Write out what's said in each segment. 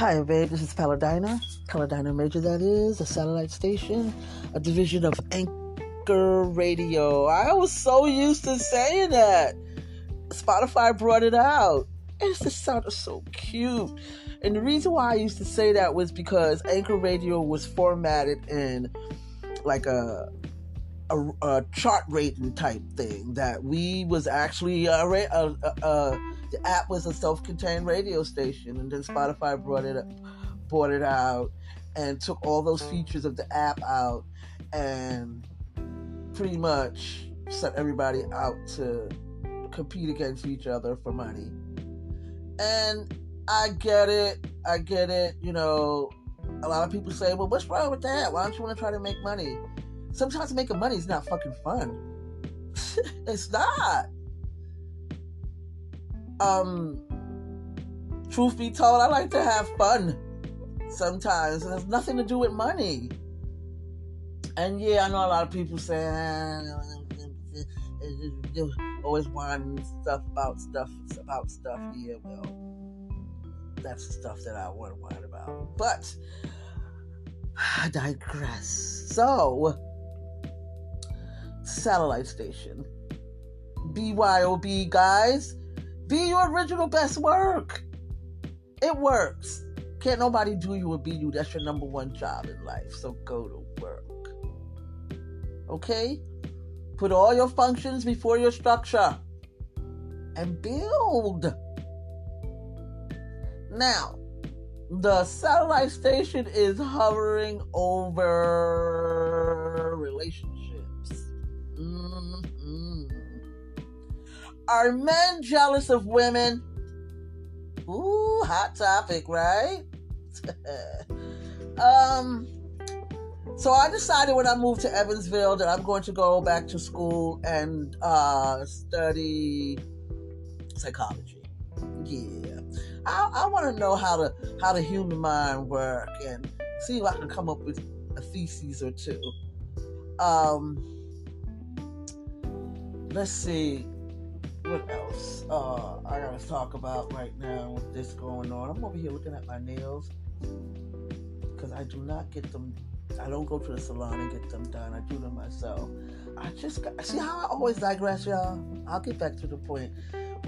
Hi, babe. This is Paladina. Paladina Major, that is, a satellite station, a division of Anchor Radio. I was so used to saying that. Spotify brought it out. And it just sounded so cute. And the reason why I used to say that was because Anchor Radio was formatted in like a a, a chart rating type thing. That we was actually a, a, a the app was a self-contained radio station, and then Spotify brought it up, brought it out and took all those features of the app out and pretty much set everybody out to compete against each other for money. And I get it. I get it. You know, a lot of people say, well, what's wrong with that? Why don't you want to try to make money? Sometimes making money is not fucking fun. it's not um truth be told, I like to have fun sometimes. It has nothing to do with money. And yeah, I know a lot of people say you always whining stuff about stuff about stuff. Yeah, well, that's the stuff that I want to whine about. But I digress. So, satellite station. BYOB, guys. Be your original best work. It works. Can't nobody do you or be you. That's your number one job in life. So go to work. Okay? Put all your functions before your structure and build. Now, the satellite station is hovering over relationships. Mm-hmm. Are men jealous of women? Ooh, hot topic, right? um, so I decided when I moved to Evansville that I'm going to go back to school and uh, study psychology. Yeah, I, I want to know how to how the human mind work and see if I can come up with a thesis or two. Um, let's see what else uh, I gotta talk about right now with this going on? I'm over here looking at my nails because I do not get them. I don't go to the salon and get them done. I do them myself. I just got, see how I always digress, y'all. I'll get back to the point,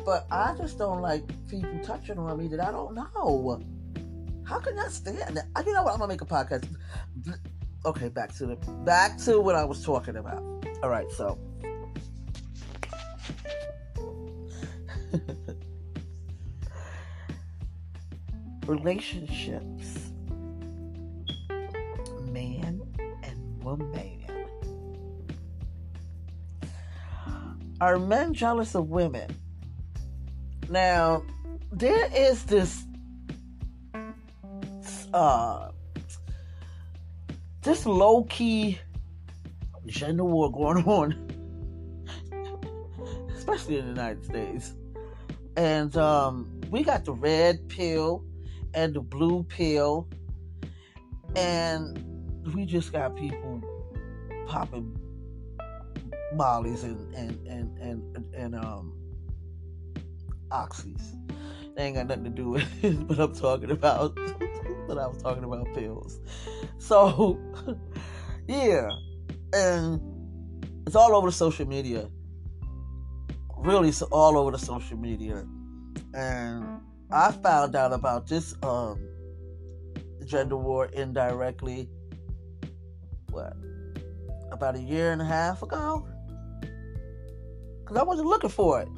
but I just don't like people touching on me that I don't know. How can I stand that? You know what? I'm gonna make a podcast. Okay, back to the back to what I was talking about. All right, so relationships, man and woman. Are men jealous of women? Now, there is this uh this low key gender war going on, especially in the United States. And um, we got the red pill and the blue pill, and we just got people popping mollies and and and and, and um oxys. They ain't got nothing to do with what I'm talking about. but I was talking about pills. So yeah, and it's all over the social media. Really, so all over the social media, and I found out about this um, gender war indirectly. What? About a year and a half ago? Because I wasn't looking for it.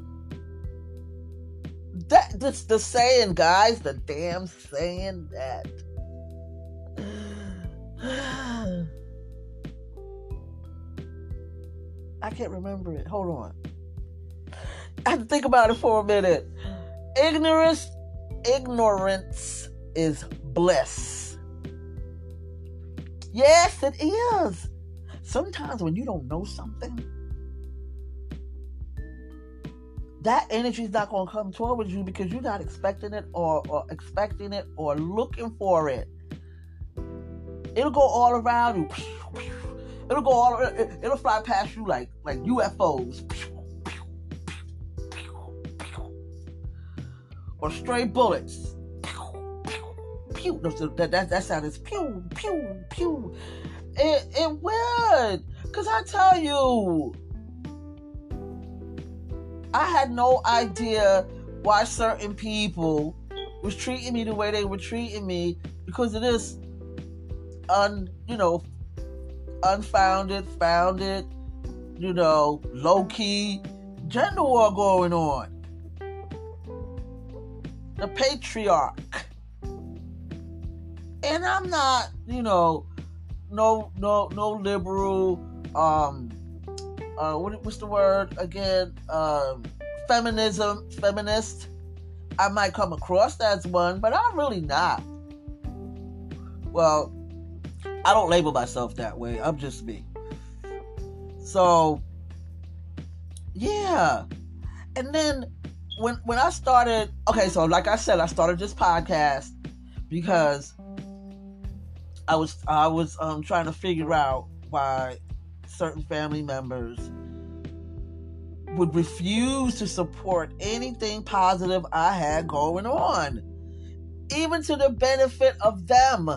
That that's the saying, guys. The damn saying that. I can't remember it. Hold on. I have to think about it for a minute. Ignorance ignorance is bliss. Yes, it is. Sometimes when you don't know something, that energy is not going to come towards you because you're not expecting it or, or expecting it or looking for it. It'll go all around you. It'll go all. It'll fly past you like like UFOs. Or stray bullets. pew. That that, that sound is pew pew pew. It it would, cause I tell you, I had no idea why certain people was treating me the way they were treating me because of this un you know unfounded, founded, you know, low key gender war going on. The patriarch. And I'm not, you know, no no no liberal um uh what, what's the word again? Um feminism feminist. I might come across as one, but I'm really not. Well, I don't label myself that way. I'm just me. So, yeah. And then when when I started, okay, so like I said, I started this podcast because I was I was um, trying to figure out why certain family members would refuse to support anything positive I had going on, even to the benefit of them.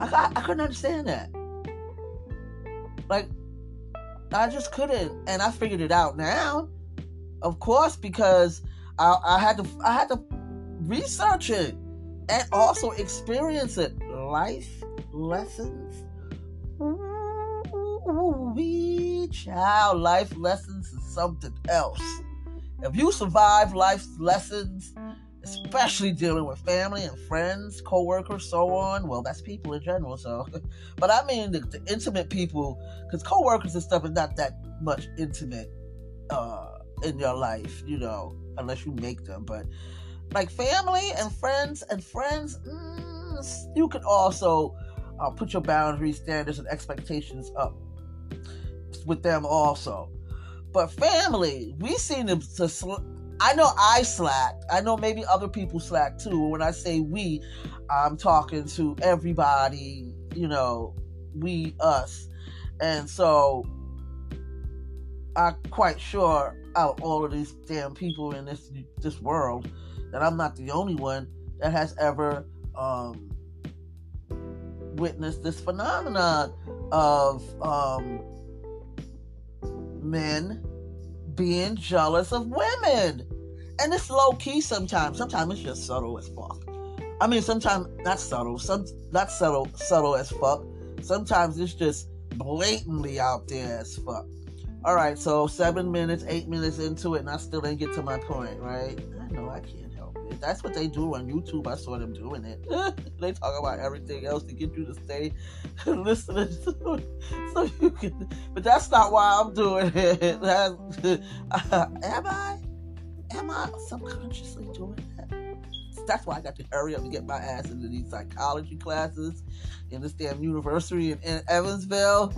I, I, couldn't understand that. Like, I just couldn't, and I figured it out now. Of course, because I, I had to I had to research it and also experience it. Life lessons. We child life lessons is something else. If you survive life's lessons especially dealing with family and friends, co-workers, so on. Well, that's people in general. So, but I mean the, the intimate people, because co-workers and stuff is not that much intimate uh, in your life, you know, unless you make them. But like family and friends and friends, mm, you can also uh, put your boundaries, standards, and expectations up with them also. But family, we seem to, to sl- I know I slacked. I know maybe other people slack too. When I say we, I'm talking to everybody, you know, we, us. And so I'm quite sure out of all of these damn people in this this world that I'm not the only one that has ever um, witnessed this phenomenon of um, men being jealous of women. And it's low key sometimes. Sometimes it's just subtle as fuck. I mean, sometimes not subtle. Some not subtle, subtle as fuck. Sometimes it's just blatantly out there as fuck. All right, so seven minutes, eight minutes into it, and I still didn't get to my point. Right? I know I can't help it. That's what they do on YouTube. I saw them doing it. they talk about everything else to get you to stay listening, so, so you can. But that's not why I'm doing it. That's, uh, am I? am I subconsciously doing that? That's why I got to hurry up and get my ass into these psychology classes in this damn university in Evansville.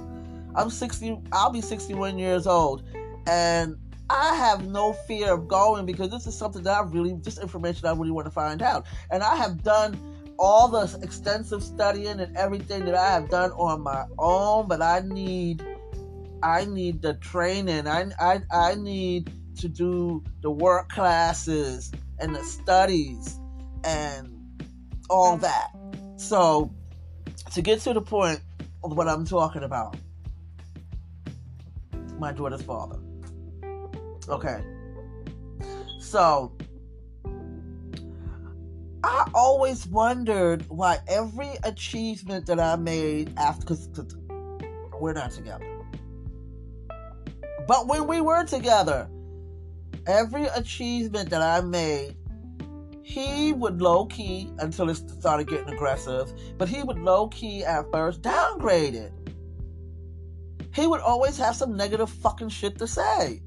I'm 60, I'll be 61 years old. And I have no fear of going because this is something that I really, just information I really want to find out. And I have done all the extensive studying and everything that I have done on my own, but I need, I need the training. I, I, I need to do the work classes and the studies and all that. So, to get to the point of what I'm talking about, my daughter's father. Okay. So, I always wondered why every achievement that I made after, because we're not together. But when we were together, every achievement that I made, he would low key until it started getting aggressive, but he would low key at first downgrade it. He would always have some negative fucking shit to say.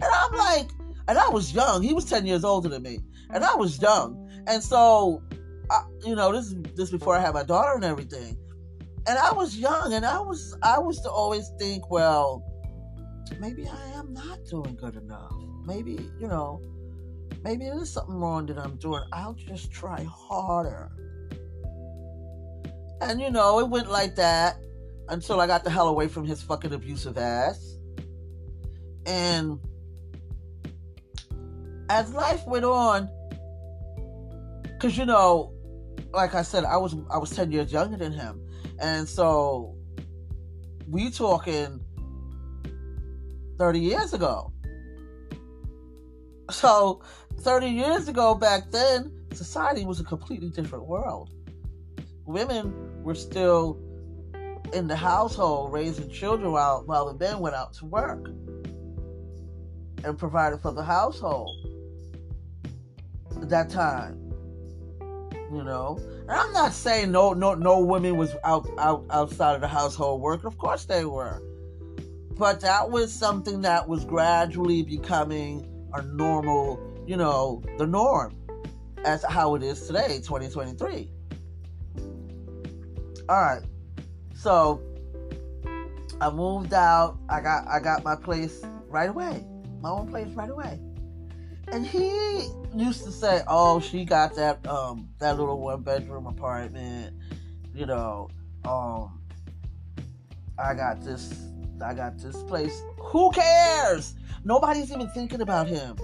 And I'm like, and I was young. He was 10 years older than me. And I was young. And so, I, you know, this is this before I had my daughter and everything. And I was young and I was I was to always think, well, maybe I am not doing good enough. Maybe, you know, maybe there's something wrong that I'm doing. I'll just try harder. And, you know, it went like that until I got the hell away from his fucking abusive ass. And as life went on, because you know, like I said, I was I was ten years younger than him, and so we talking thirty years ago. So thirty years ago, back then, society was a completely different world. Women were still in the household raising children while while the men went out to work and provided for the household at that time. You know, and I'm not saying no no no women was out out outside of the household working. Of course they were, but that was something that was gradually becoming a normal, you know, the norm as how it is today, 2023. All right, so I moved out. I got I got my place right away, my own place right away. And he used to say, "Oh, she got that um that little one bedroom apartment, you know. Um, I got this, I got this place. Who cares? Nobody's even thinking about him.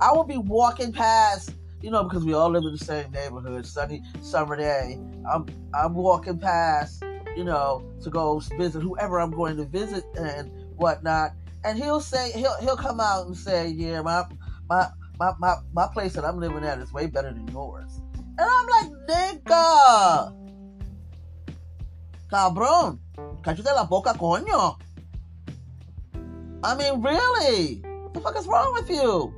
I will be walking past." You know, because we all live in the same neighborhood, sunny summer day. I'm I'm walking past, you know, to go visit whoever I'm going to visit and whatnot. And he'll say he'll he'll come out and say, Yeah, my my my, my, my place that I'm living at is way better than yours. And I'm like, nigga, cabrón, cállate la boca, coño. I mean, really? What the fuck is wrong with you?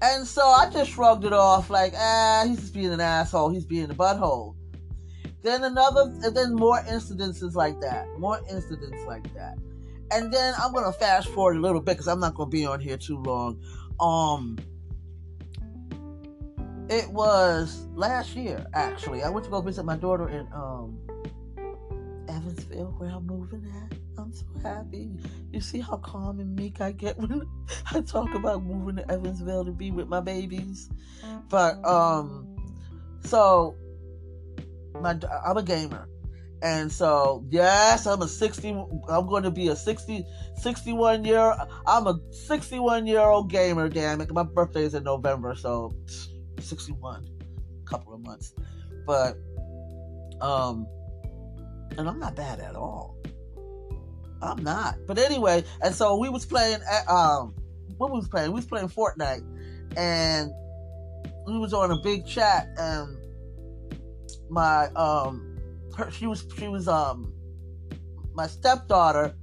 And so I just shrugged it off, like, ah, he's just being an asshole. He's being a butthole. Then another, and then more incidences like that. More incidents like that. And then I'm gonna fast forward a little bit because I'm not gonna be on here too long. Um, it was last year actually. I went to go visit my daughter in um Evansville, where I'm moving at. I'm so happy. You see how calm and meek I get when I talk about moving to Evansville to be with my babies. But um, so my I'm a gamer. And so, yes, I'm a 60, I'm going to be a 60, 61 year, I'm a 61 year old gamer, damn it. My birthday is in November, so 61, a couple of months. But, um, and I'm not bad at all. I'm not. But anyway, and so we was playing, at, um, what we was playing? We was playing Fortnite, and we was on a big chat, and my, um, her, she was she was um my stepdaughter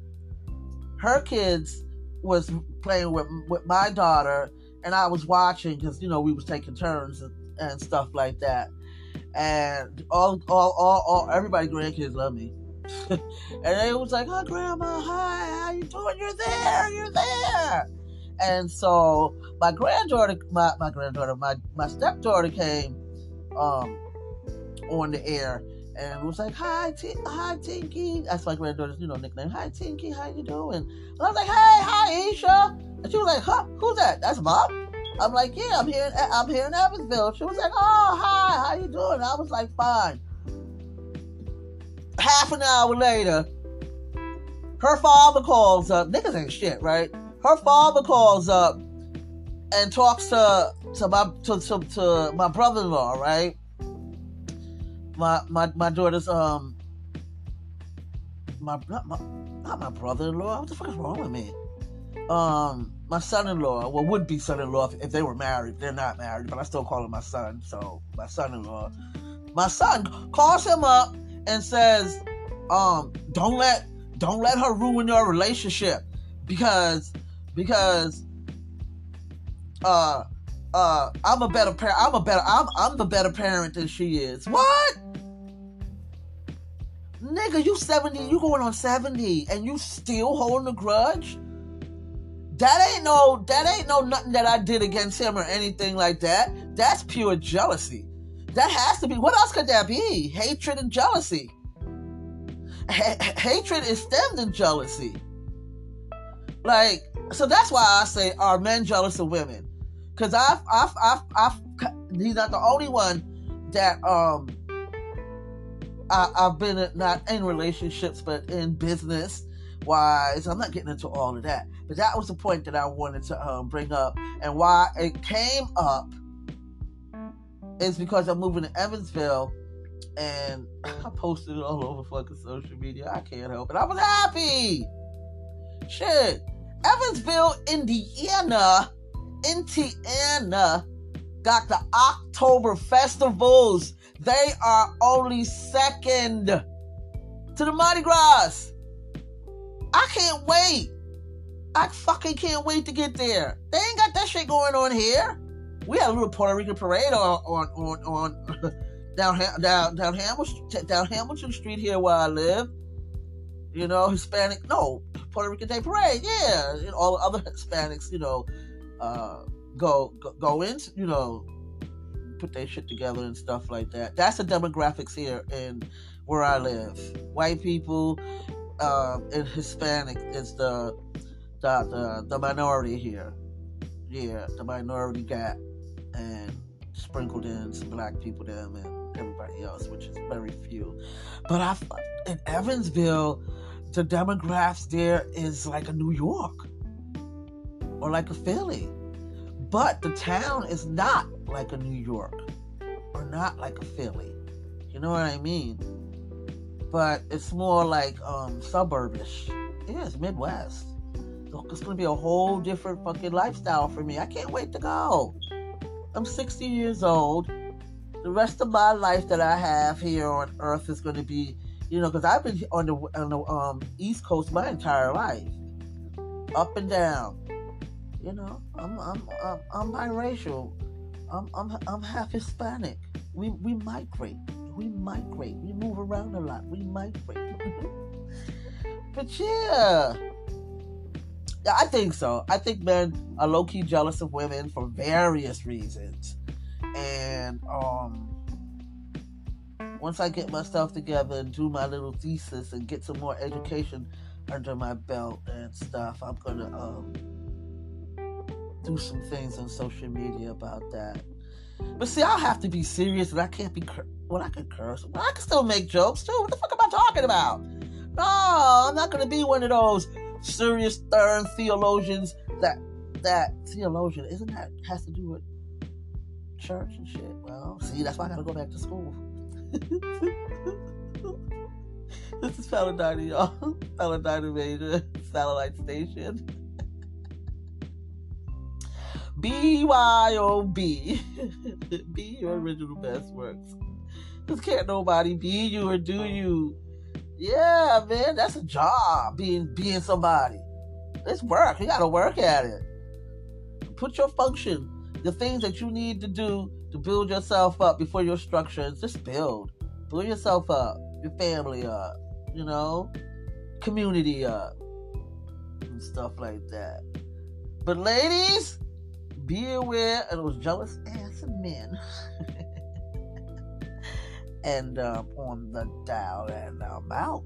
her kids was playing with with my daughter and I was watching because you know we was taking turns and, and stuff like that. And all all all, all everybody grandkids love me. And they was like oh grandma. Hi. How you doing? You're there. You're there. And so my granddaughter my, my granddaughter my my stepdaughter came um on the air and was like, "Hi, T- hi, Tinky." That's my granddaughter's, you know, nickname. Hi, Tinky. How you doing? And I was like, "Hey, hi, Isha." And she was like, "Huh? Who's that? That's mom." I'm like, "Yeah, I'm here. In, uh, I'm here in Evansville." She was like, "Oh, hi. How you doing?" I was like, "Fine." Half an hour later, her father calls up. Niggas ain't shit, right? Her father calls up and talks to to my to, to, to my brother-in-law, right? My my my daughter's um my not my not my brother-in-law. What the fuck is wrong with me? Um, my son-in-law, well, would be son-in-law if, if they were married. They're not married, but I still call him my son. So my son-in-law, my son calls him up and says, um, don't let don't let her ruin your relationship because because uh uh I'm a better parent. I'm a better I'm I'm the better parent than she is. What? Nigga, you 70, you going on 70 and you still holding a grudge? That ain't no that ain't no nothing that I did against him or anything like that. That's pure jealousy. That has to be. What else could that be? Hatred and jealousy. Hatred is stemmed in jealousy. Like, so that's why I say, are men jealous of women? Because I've, I've, I've, I've, he's not the only one that um I, have been not in relationships, but in business wise. I'm not getting into all of that, but that was the point that I wanted to um, bring up, and why it came up is because I'm moving to Evansville and I posted it all over fucking social media. I can't help it. I was happy. Shit. Evansville, Indiana, Indiana uh, got the October festivals. They are only second to the Mardi Gras. I can't wait. I fucking can't wait to get there. They ain't got that shit going on here. We had a little Puerto Rican parade on on on, on down down down Hamilton down Hamilton Street here where I live. You know, Hispanic no Puerto Rican Day Parade. Yeah, and all the other Hispanics. You know, uh, go, go go in. You know, put their shit together and stuff like that. That's the demographics here in where I live. White people um, and Hispanic is the the, the the minority here. Yeah, the minority gap, and sprinkled in some black people them and everybody else, which is very few. But I in Evansville, the demographics there is like a New York or like a Philly, but the town is not like a New York or not like a Philly. You know what I mean? But it's more like um suburbish. Yeah, it's Midwest. It's gonna be a whole different fucking lifestyle for me. I can't wait to go. I'm 60 years old. The rest of my life that I have here on Earth is going to be, you know, because I've been on the on the um, East Coast my entire life, up and down. You know, I'm I'm I'm, I'm biracial. I'm I'm I'm half Hispanic. We we migrate. We migrate. We move around a lot. We migrate. but yeah. I think so. I think men are low key jealous of women for various reasons. And um once I get myself together and do my little thesis and get some more education under my belt and stuff, I'm gonna um do some things on social media about that. But see, I'll have to be serious and I can't be cur- well, I can curse. Well, I can still make jokes too. What the fuck am I talking about? No, I'm not gonna be one of those serious stern theologians that that theologian isn't that has to do with church and shit. Well, see, that's why I gotta go back to school. this is Paladina, y'all. Paladina Major Satellite Station. BYOB. Be your original best works. Because can't nobody be you or do you yeah, man, that's a job. Being being somebody. It's work. You gotta work at it. Put your function, the things that you need to do to build yourself up before your structures. Just build. Build yourself up, your family up, you know, community up, and stuff like that. But ladies, be aware of those jealous ass men. and um, on the dial, and I'm out.